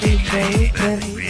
DJ Benny.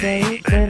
Benny.